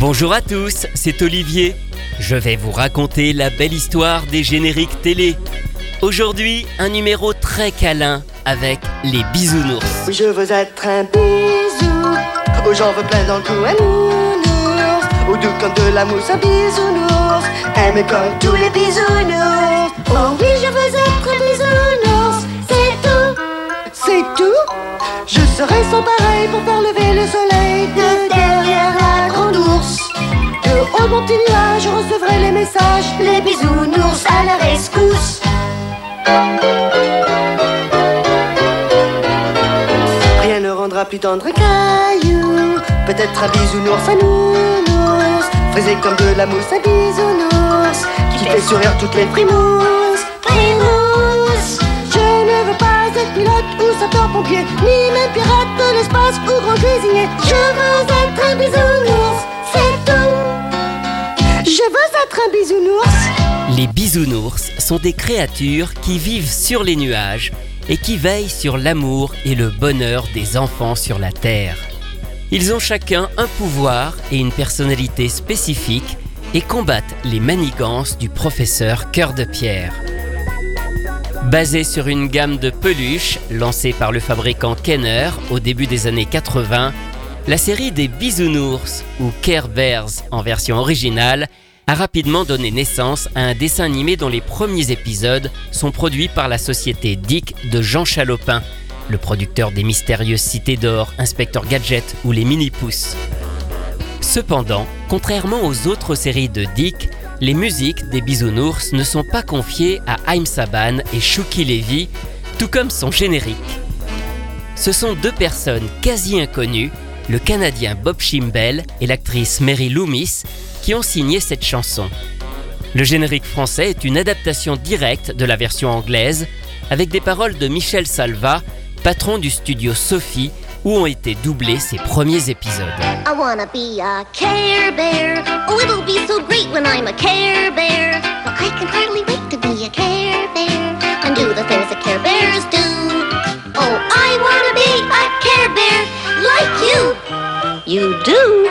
Bonjour à tous, c'est Olivier. Je vais vous raconter la belle histoire des génériques télé. Aujourd'hui, un numéro très câlin avec les bisounours. Je veux être un bisou. Oh, j'en veux plein dans le cou, un nounours. Ou doux comme de la mousse, un bisounours. Aimé comme tous les bisounours. Oh oui, je veux être un bisounours. C'est tout. C'est tout. Je serai sans pareil pour faire lever le soleil de derrière la grande ours. De haut mon petit nuage, je recevrai les messages. Les bisounours à la rescousse. Rien ne rendra plus tendre un caillou. Peut-être un bisounours, un nounours. Faisait comme de la mousse, un bisounours. Qui fait sourire toutes les primousses. Primousses. Je ne veux pas être pilote Je veux être un bisounours, c'est tout. Je veux être un bisounours. Les bisounours sont des créatures qui vivent sur les nuages et qui veillent sur l'amour et le bonheur des enfants sur la Terre. Ils ont chacun un pouvoir et une personnalité spécifique et combattent les manigances du professeur Cœur de Pierre. Basé sur une gamme de peluches lancée par le fabricant Kenner au début des années 80, la série des Bisounours, ou Care en version originale, a rapidement donné naissance à un dessin animé dont les premiers épisodes sont produits par la société Dick de Jean Chalopin, le producteur des mystérieuses Cités d'Or, Inspecteur Gadget ou les Mini-Pousses. Cependant, contrairement aux autres séries de Dick, les musiques des Bisounours ne sont pas confiées à Haïm Saban et Shuki Levy, tout comme son générique. Ce sont deux personnes quasi inconnues, le Canadien Bob Chimbel et l'actrice Mary Loomis, qui ont signé cette chanson. Le générique français est une adaptation directe de la version anglaise, avec des paroles de Michel Salva, patron du studio Sophie, où ont été doublés ses premiers épisodes. I wanna be a Care Bear. Oh, it'll be so great when I'm a Care Bear. Well, I can hardly wait to be a Care Bear and do the things that Care Bears do. Oh, I wanna be a Care Bear like you. You do?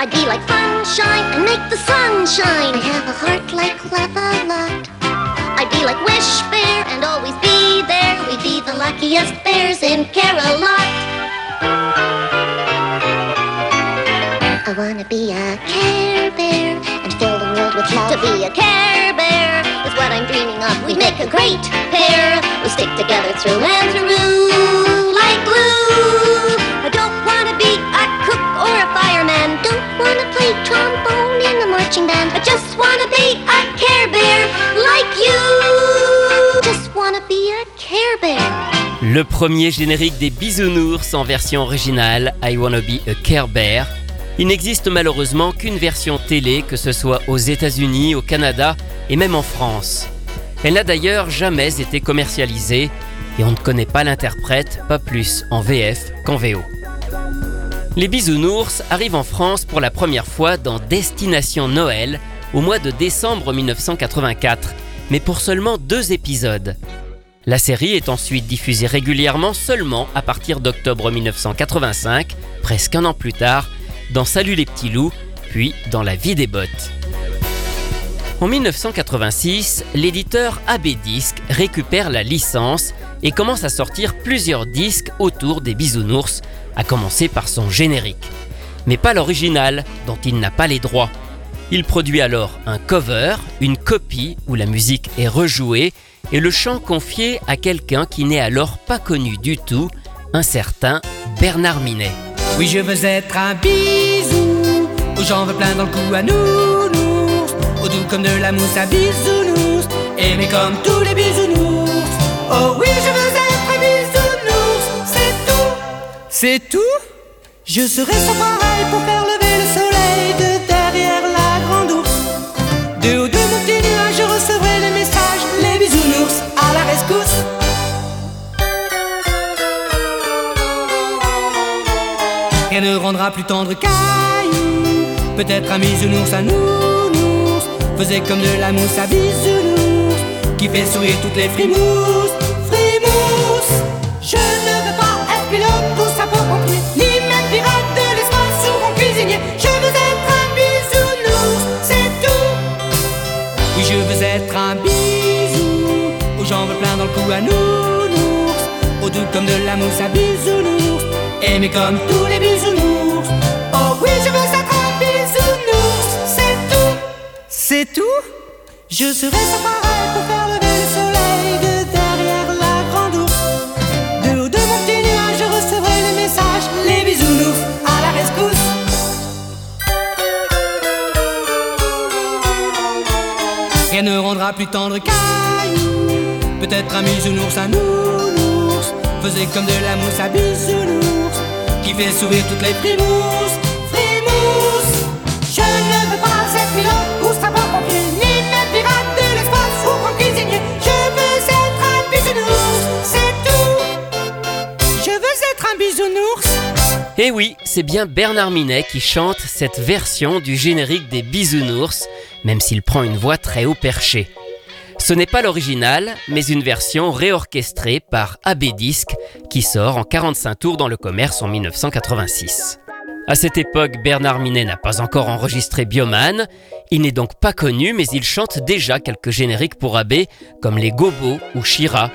I'd be like sunshine and make the sun shine. I have a heart like lava I'd be like Wish Bear and always be there. We'd be the luckiest bears in Carolot. I wanna be a Care Bear and fill the world with love. To be a Care Bear is what I'm dreaming of. We make a great pair. We stick together through and through like glue. I don't wanna be a cook or a fireman. Don't wanna play trombone in the marching band. Le premier générique des Bisounours en version originale, I Wanna Be a Care Bear. Il n'existe malheureusement qu'une version télé, que ce soit aux États-Unis, au Canada et même en France. Elle n'a d'ailleurs jamais été commercialisée et on ne connaît pas l'interprète, pas plus en VF qu'en VO. Les Bisounours arrivent en France pour la première fois dans Destination Noël au mois de décembre 1984, mais pour seulement deux épisodes. La série est ensuite diffusée régulièrement seulement à partir d'octobre 1985, presque un an plus tard, dans Salut les petits loups, puis dans La vie des bottes. En 1986, l'éditeur AB Disc récupère la licence et commence à sortir plusieurs disques autour des bisounours, à commencer par son générique. Mais pas l'original, dont il n'a pas les droits. Il produit alors un cover, une copie où la musique est rejouée et le chant confié à quelqu'un qui n'est alors pas connu du tout, un certain Bernard Minet. Oui, je veux être un bisou, aux j'en veux plein dans le cou à nounours, au doux comme de la mousse à bisounours, aimé comme tous les bisounours. Oh oui, je veux être un bisounours, c'est tout, c'est tout? Je serai sans pareil pour faire le Rien ne rendra plus tendre caillou. Peut-être un bisounours, un nounours. Faisait comme de la mousse à bisounours. Qui fait sourire toutes les frimousses. Frimousses! Je ne veux pas être pilote pour sa peau pompier. Ni même pirate de l'espace ou mon cuisinier. Je veux être un bisounours, c'est tout. Oui, je veux être un bisou. Aux jambes plein dans le cou à nounours. Au doux comme de la mousse à bisounours aimé comme tous les bisounours. Oh oui, je veux être un bisounours, c'est tout, c'est tout. Je serai sans pareil pour faire lever le soleil de derrière la grande ours. De haut de mon petit nuage, je recevrai le message, les bisounours à la rescousse. Rien ne rendra plus tendre caillou. Peut-être un bisounours, un nounours. Faisait comme de la mousse à bisounours. Qui fait sourire toutes les frimousses. Frimousses. Je ne veux pas être milon ou savant pompier. Ni même pirate de l'espace ou grand cuisinier. Je veux être un bisounours. C'est tout. Je veux être un bisounours. Et Eh oui, c'est bien Bernard Minet qui chante cette version du générique des Bisounours, même s'il prend une voix très haut perchée. Ce n'est pas l'original, mais une version réorchestrée par AB Disc qui sort en 45 tours dans le commerce en 1986. À cette époque, Bernard Minet n'a pas encore enregistré Bioman. Il n'est donc pas connu, mais il chante déjà quelques génériques pour AB, comme les Gobos ou Shira.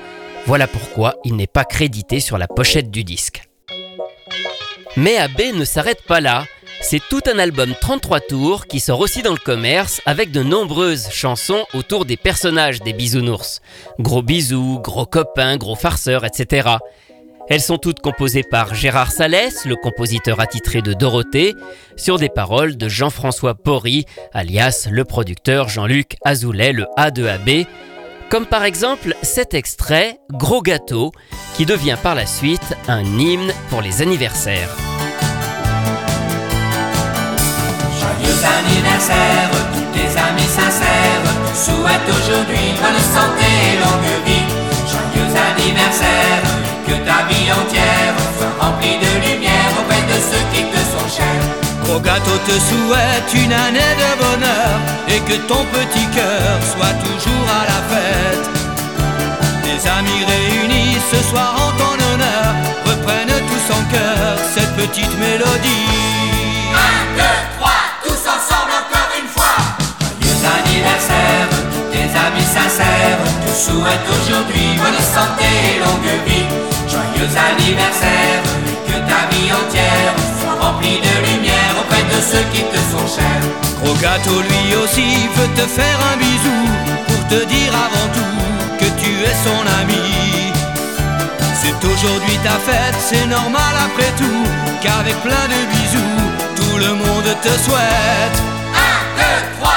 Voilà pourquoi il n'est pas crédité sur la pochette du disque. Mais AB ne s'arrête pas là. C'est tout un album 33 tours qui sort aussi dans le commerce avec de nombreuses chansons autour des personnages des bisounours. Gros bisous, gros copains, gros farceurs, etc. Elles sont toutes composées par Gérard Salès, le compositeur attitré de Dorothée, sur des paroles de Jean-François Porry, alias le producteur Jean-Luc Azoulay, le A de AB, comme par exemple cet extrait Gros gâteau, qui devient par la suite un hymne pour les anniversaires. Anniversaire, tous tes amis sincères te souhaitent aujourd'hui bonne santé et longue vie. Joyeux anniversaire, que ta vie entière soit remplie de lumière auprès de ceux qui te sont chers. Gros gâteau te souhaite une année de bonheur et que ton petit cœur soit toujours à la fête. Tes amis réunis ce soir en ton honneur reprennent tous en cœur cette petite mélodie. 1, 2, 3, sincères te souhaitent aujourd'hui bonne santé et longue vie. Joyeux anniversaire, et que ta vie entière soit remplie de lumière auprès de ceux qui te sont chers. Gros gâteau lui aussi veut te faire un bisou pour te dire avant tout que tu es son ami. C'est aujourd'hui ta fête, c'est normal après tout, qu'avec plein de bisous, tout le monde te souhaite. 1, 2, 3,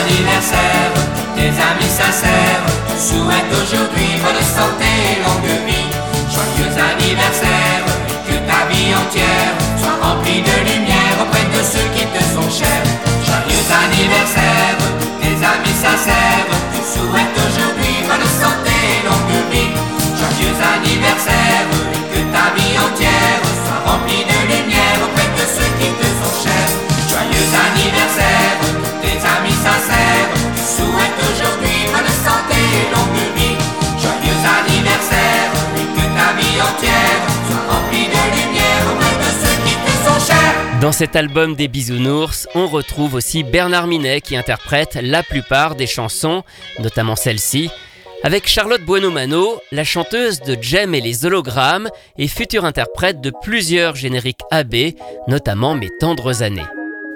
anniversaire, tous tes amis sincères te souhaitent aujourd'hui bonne santé et longue vie. Joyeux anniversaire, que ta vie entière soit remplie de lumière auprès de ceux qui te sont chers. Joyeux anniversaire, tes amis sincères te souhaitent aujourd'hui bonne santé et longue vie. Joyeux anniversaire, que ta vie entière Dans cet album des bisounours, on retrouve aussi Bernard Minet qui interprète la plupart des chansons, notamment celle-ci, avec Charlotte Bueno-Mano, la chanteuse de Jem et les hologrammes et future interprète de plusieurs génériques AB, notamment Mes tendres années.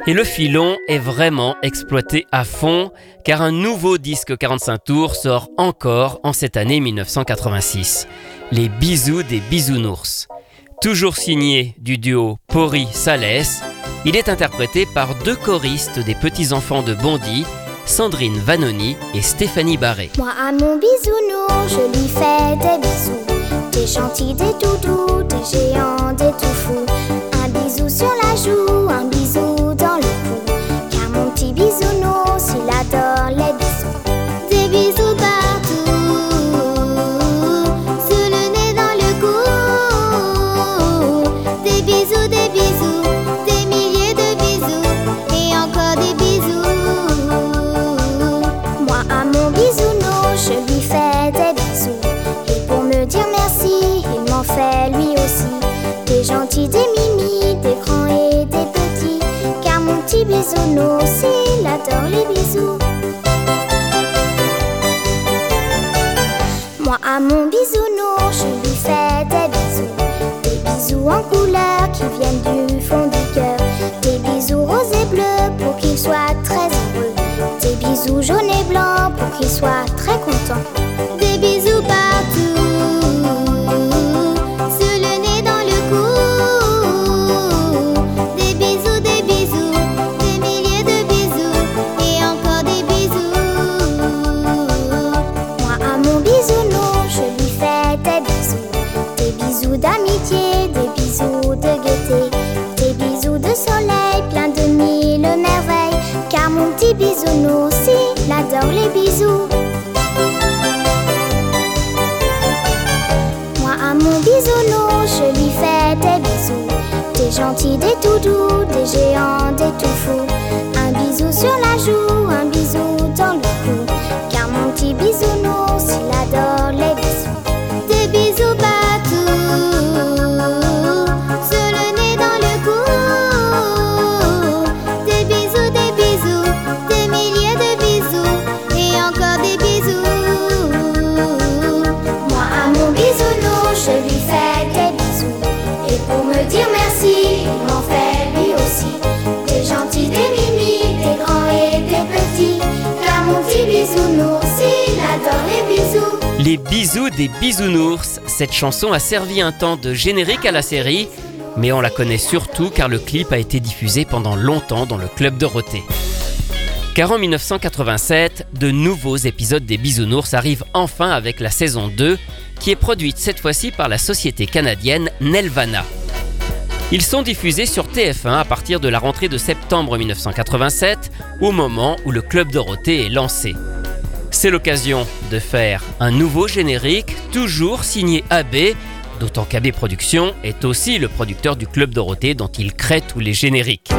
Et le filon est vraiment exploité à fond, car un nouveau disque 45 tours sort encore en cette année 1986. Les bisous des bisounours. Toujours signé du duo Pori-Salès, il est interprété par deux choristes des petits-enfants de Bondy, Sandrine Vanoni et Stéphanie Barré. Moi à mon je lui fais des bisous. Des gentils, des des géants, des tout fous. Bisounours, il adore les bisous. à mon bisounours, je lui fais des bisous. Des bisous en couleur qui viennent du fond du cœur. Des bisous roses et bleus pour qu'il soit très heureux. Des bisous jaunes et blancs pour qu'il soit Les bisous des bisounours. Cette chanson a servi un temps de générique à la série, mais on la connaît surtout car le clip a été diffusé pendant longtemps dans le club Dorothée. Car en 1987, de nouveaux épisodes des bisounours arrivent enfin avec la saison 2, qui est produite cette fois-ci par la société canadienne Nelvana. Ils sont diffusés sur TF1 à partir de la rentrée de septembre 1987, au moment où le Club Dorothée est lancé. C'est l'occasion de faire un nouveau générique, toujours signé AB, d'autant qu'AB Productions est aussi le producteur du Club Dorothée dont il crée tous les génériques.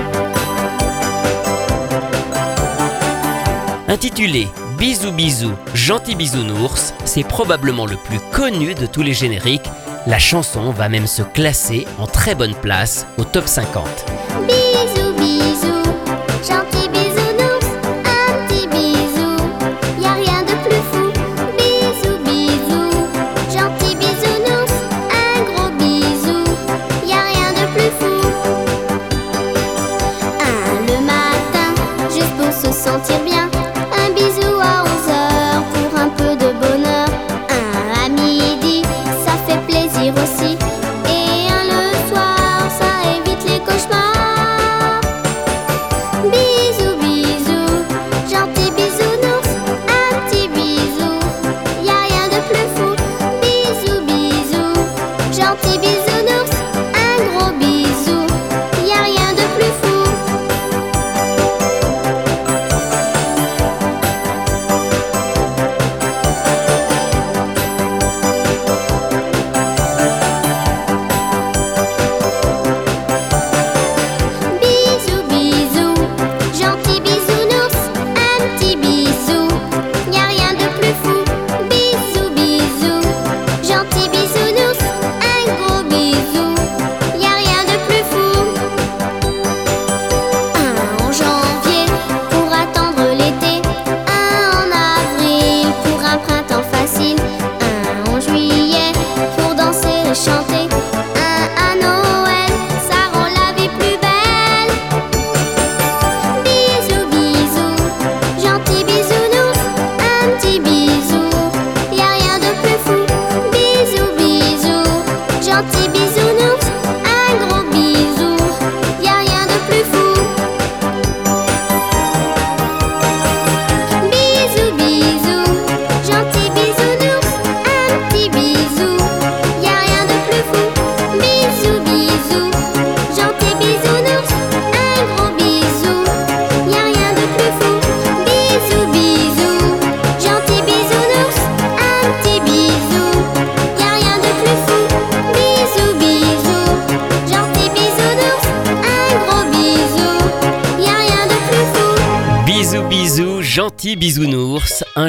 Intitulé Bisous bisous, gentil bisounours, c'est probablement le plus connu de tous les génériques. La chanson va même se classer en très bonne place au top 50. Bisous, gentil bisounours,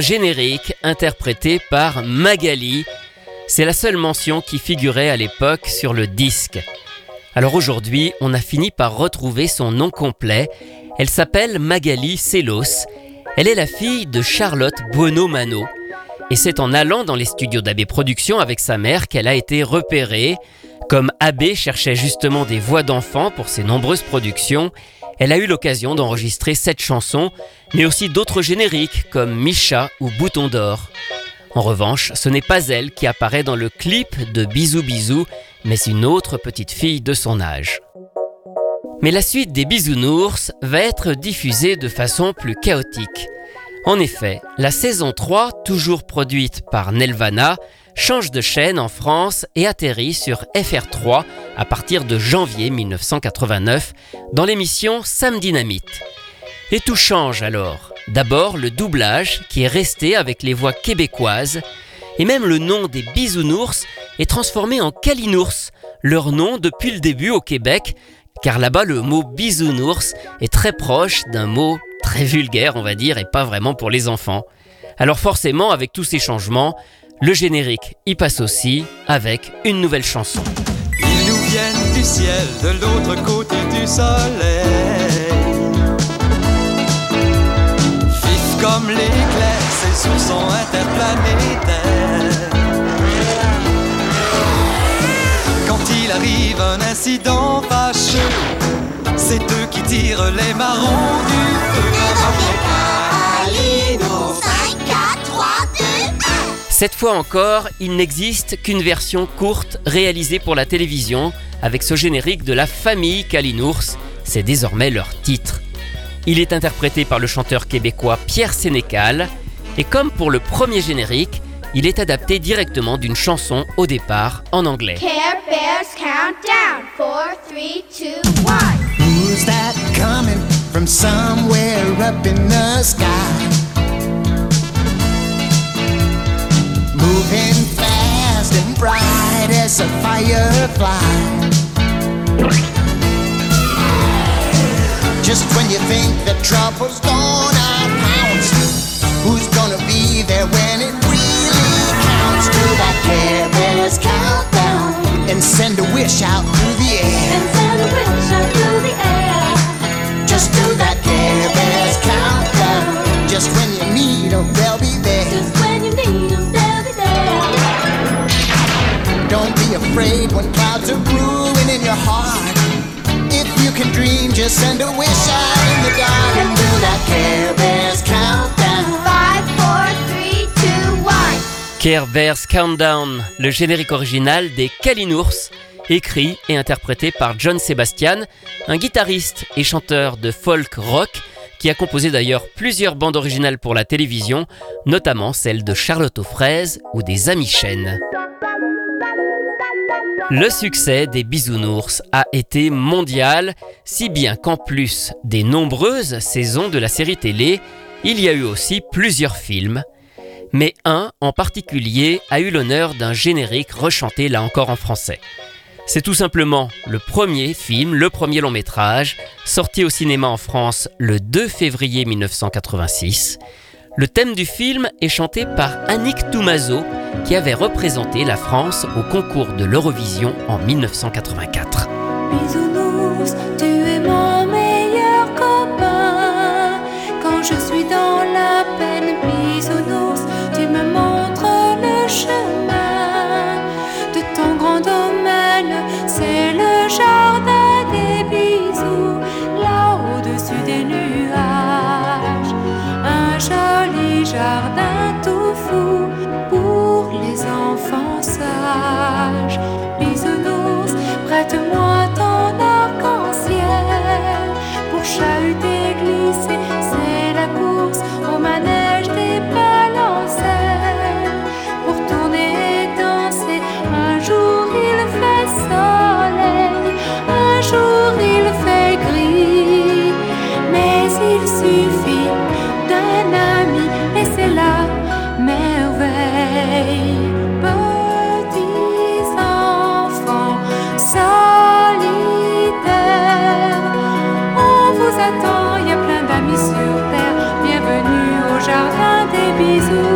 générique interprété par Magali. C'est la seule mention qui figurait à l'époque sur le disque. Alors aujourd'hui, on a fini par retrouver son nom complet. Elle s'appelle Magali Sellos. Elle est la fille de Charlotte Buono-Mano. Et c'est en allant dans les studios d'Abbé Productions avec sa mère qu'elle a été repérée. Comme Abbé cherchait justement des voix d'enfants pour ses nombreuses productions, elle a eu l'occasion d'enregistrer cette chanson, mais aussi d'autres génériques comme Micha ou Bouton d'or. En revanche, ce n'est pas elle qui apparaît dans le clip de Bisous Bisous, mais une autre petite fille de son âge. Mais la suite des Bisounours va être diffusée de façon plus chaotique. En effet, la saison 3, toujours produite par Nelvana, change de chaîne en France et atterrit sur FR3 à partir de janvier 1989 dans l'émission Sam Dynamite. Et tout change alors. D'abord le doublage qui est resté avec les voix québécoises et même le nom des bisounours est transformé en calinours, leur nom depuis le début au Québec, car là-bas le mot bisounours est très proche d'un mot très vulgaire on va dire et pas vraiment pour les enfants. Alors forcément avec tous ces changements, le générique y passe aussi avec une nouvelle chanson. Ils nous viennent du ciel de l'autre côté du soleil. Vif comme l'éclair, c'est sur son interplanétaire. Quand il arrive un incident fâcheux, c'est eux qui tirent les marrons du feu. Cette fois encore, il n'existe qu'une version courte réalisée pour la télévision avec ce générique de la famille Kalinours. C'est désormais leur titre. Il est interprété par le chanteur québécois Pierre Sénécal et comme pour le premier générique, il est adapté directement d'une chanson au départ en anglais. Care Bears countdown. Four, three, two, one. Who's that coming from somewhere up in the sky? As a firefly. Just when you think that trouble's gonna pounce, who's gonna be there when it really counts? Do that Care Bears countdown and send a wish out through the air. When clouds are brewing in your heart. If you can dream, just send a wish out in the dark and do that Care Bears countdown? Five, four, three, two, one. Care Bears Countdown, le générique original des Kalinours, écrit et interprété par John Sebastian, un guitariste et chanteur de folk rock qui a composé d'ailleurs plusieurs bandes originales pour la télévision, notamment celles de Charlotte aux fraises ou des Amis Chênes. Le succès des Bisounours a été mondial, si bien qu'en plus des nombreuses saisons de la série télé, il y a eu aussi plusieurs films, mais un en particulier a eu l'honneur d'un générique rechanté là encore en français. C'est tout simplement le premier film, le premier long métrage, sorti au cinéma en France le 2 février 1986. Le thème du film est chanté par Annick Toumazo, qui avait représenté la France au concours de l'Eurovision en 1984. Bisous.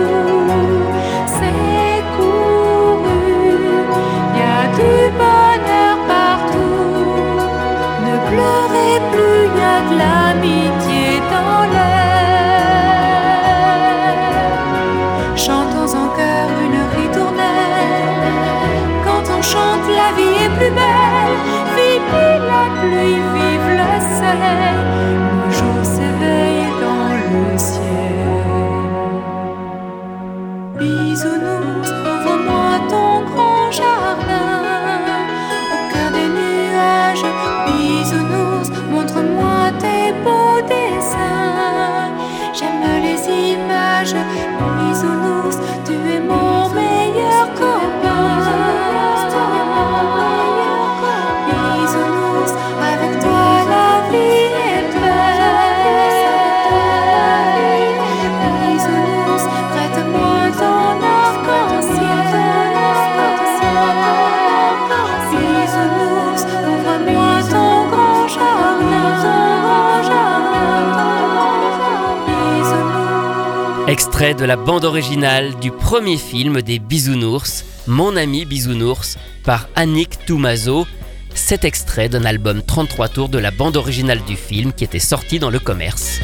Extrait de la bande originale du premier film des Bisounours, Mon ami Bisounours, par Annick Toumazo. Cet extrait d'un album 33 tours de la bande originale du film qui était sorti dans le commerce.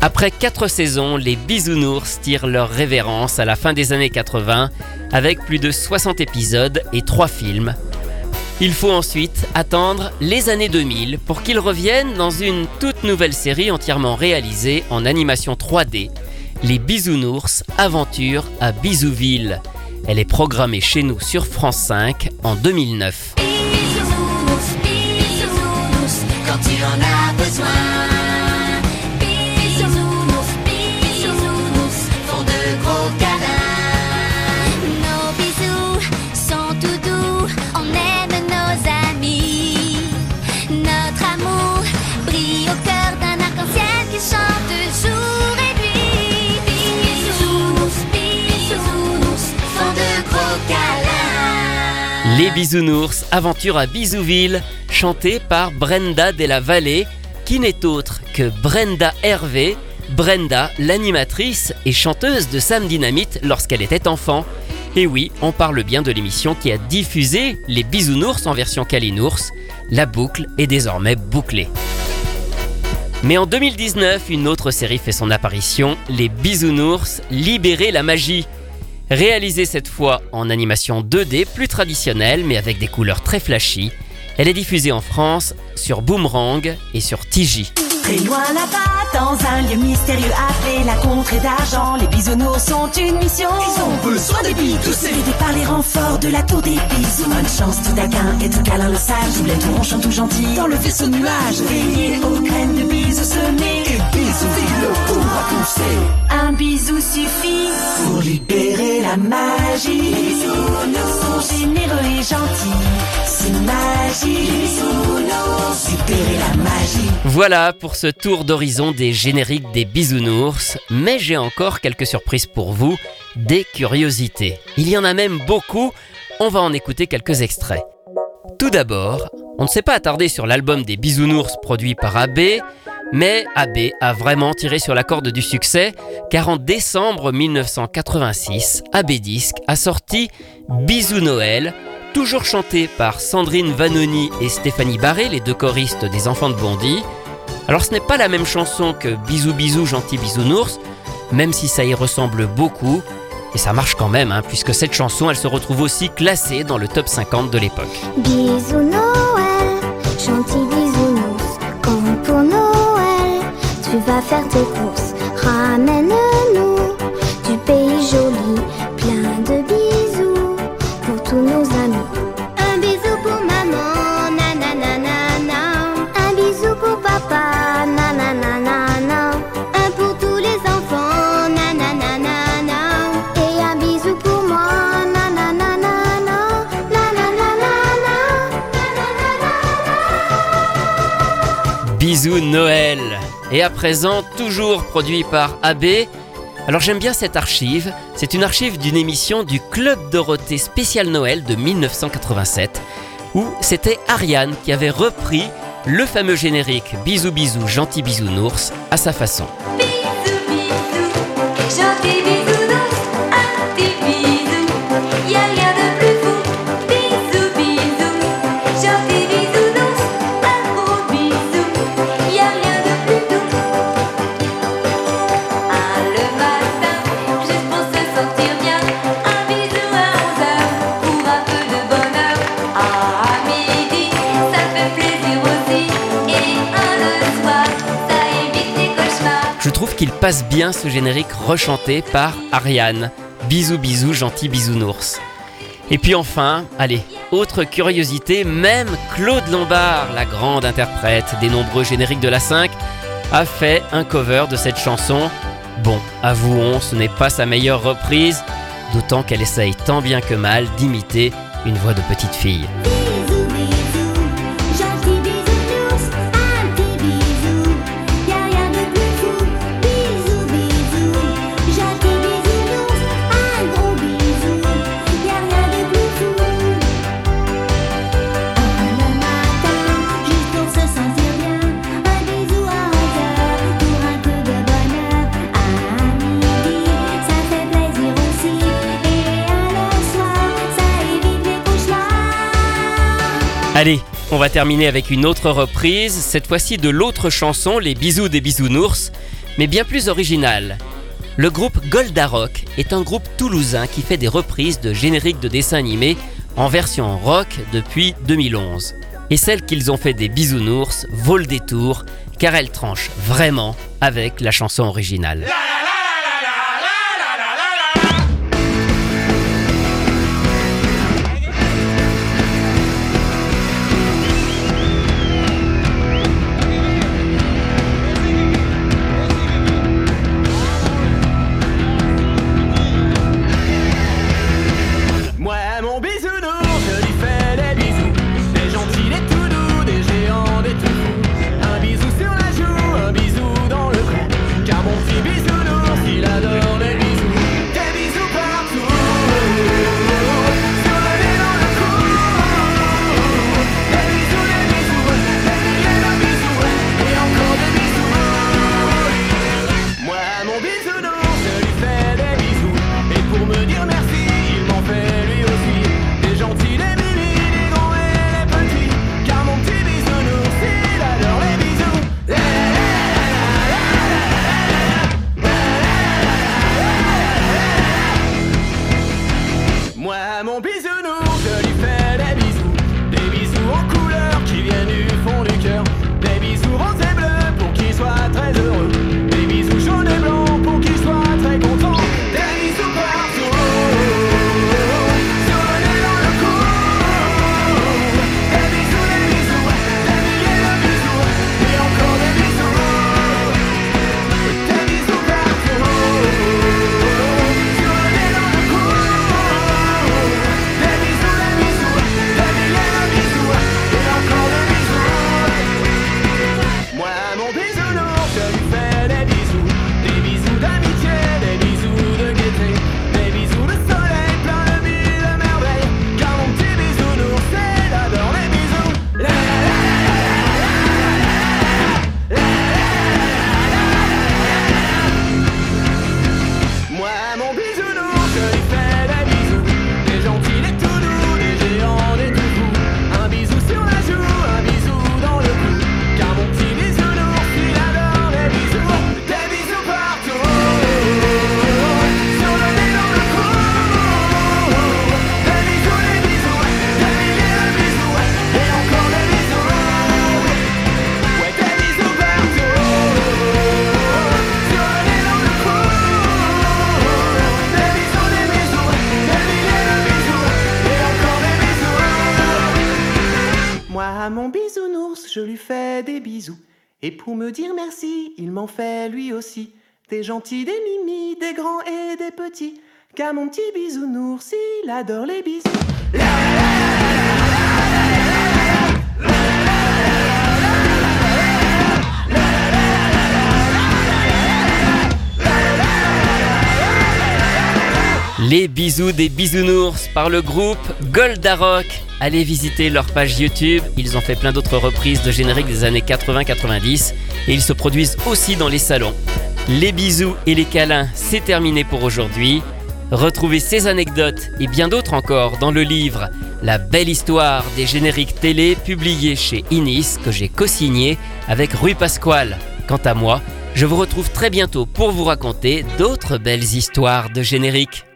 Après 4 saisons, les Bisounours tirent leur révérence à la fin des années 80 avec plus de 60 épisodes et 3 films. Il faut ensuite attendre les années 2000 pour qu'ils reviennent dans une toute nouvelle série entièrement réalisée en animation 3D, Les Bisounours Aventure à Bisouville. Elle est programmée chez nous sur France 5 en 2009. Bisounours, bisounours, quand tu en as besoin. Les Bisounours Aventure à Bisouville, chantée par Brenda Della Valle, qui n'est autre que Brenda Hervé, Brenda, l'animatrice et chanteuse de Sam Dynamite lorsqu'elle était enfant. Et oui, on parle bien de l'émission qui a diffusé les Bisounours en version Kalinours. La boucle est désormais bouclée. Mais en 2019, une autre série fait son apparition, Les Bisounours, Libérer la magie. Réalisée cette fois en animation 2D plus traditionnelle mais avec des couleurs très flashy, elle est diffusée en France sur Boomerang et sur Tiji. Très loin là-bas, dans un lieu mystérieux appelé la contrée d'argent, les bisounours sont une mission. Ils ont besoin de billes tous aidés par les renforts de la tour des bisous. Bonne chance, tout taquin et tout câlin le sage. Tous les touronchons tout gentils dans le vaisseau nuage. Veillez aux graines de bisous semées. Et bisouville pourra pousser. Un bisou suffit pour libérer la magie. Les bisounours sont généreux et gentils. C'est magie. Les bisounours libérer la magie. Voilà pour tour d'horizon des génériques des bisounours, mais j'ai encore quelques surprises pour vous, des curiosités. Il y en a même beaucoup, on va en écouter quelques extraits. Tout d'abord, on ne s'est pas attardé sur l'album des bisounours produit par AB, mais AB a vraiment tiré sur la corde du succès, car en décembre 1986, AB Disc a sorti Bisou Noël, toujours chanté par Sandrine Vanoni et Stéphanie Barré, les deux choristes des Enfants de Bondy. Alors ce n'est pas la même chanson que Bisous bisous gentil bisounours, même si ça y ressemble beaucoup, et ça marche quand même, hein, puisque cette chanson elle se retrouve aussi classée dans le top 50 de l'époque. Bisous Noël, gentil pour tu vas faire tes courses, Bisous Noël Et à présent, toujours produit par AB. Alors j'aime bien cette archive, c'est une archive d'une émission du Club Dorothée spécial Noël de 1987, où c'était Ariane qui avait repris le fameux générique Bisous bisous gentil bisounours à sa façon. Qu'il passe bien ce générique rechanté par Ariane. Bisous bisous gentil bisounours. Et puis enfin, allez, autre curiosité, même Claude Lombard, la grande interprète des nombreux génériques de la 5, a fait un cover de cette chanson. Bon, avouons, ce n'est pas sa meilleure reprise, d'autant qu'elle essaye tant bien que mal d'imiter une voix de petite fille. Allez, on va terminer avec une autre reprise, cette fois-ci de l'autre chanson, Les bisous des bisounours, mais bien plus originale. Le groupe Goldarock est un groupe toulousain qui fait des reprises de génériques de dessins animés en version rock depuis 2011. Et celle qu'ils ont fait des bisounours vaut le détour car elle tranche vraiment avec la chanson originale. Moi, mon bisounours, je lui fais des bisous. Et pour me dire merci, il m'en fait lui aussi. Des gentils, des mimis, des grands et des petits. Car mon petit bisounours, il adore les bisous. Les bisous des bisounours par le groupe Goldarock. Allez visiter leur page YouTube, ils ont fait plein d'autres reprises de génériques des années 80-90 et ils se produisent aussi dans les salons. Les bisous et les câlins, c'est terminé pour aujourd'hui. Retrouvez ces anecdotes et bien d'autres encore dans le livre La belle histoire des génériques télé publié chez Inis que j'ai co-signé avec Rui Pasquale. Quant à moi, je vous retrouve très bientôt pour vous raconter d'autres belles histoires de génériques.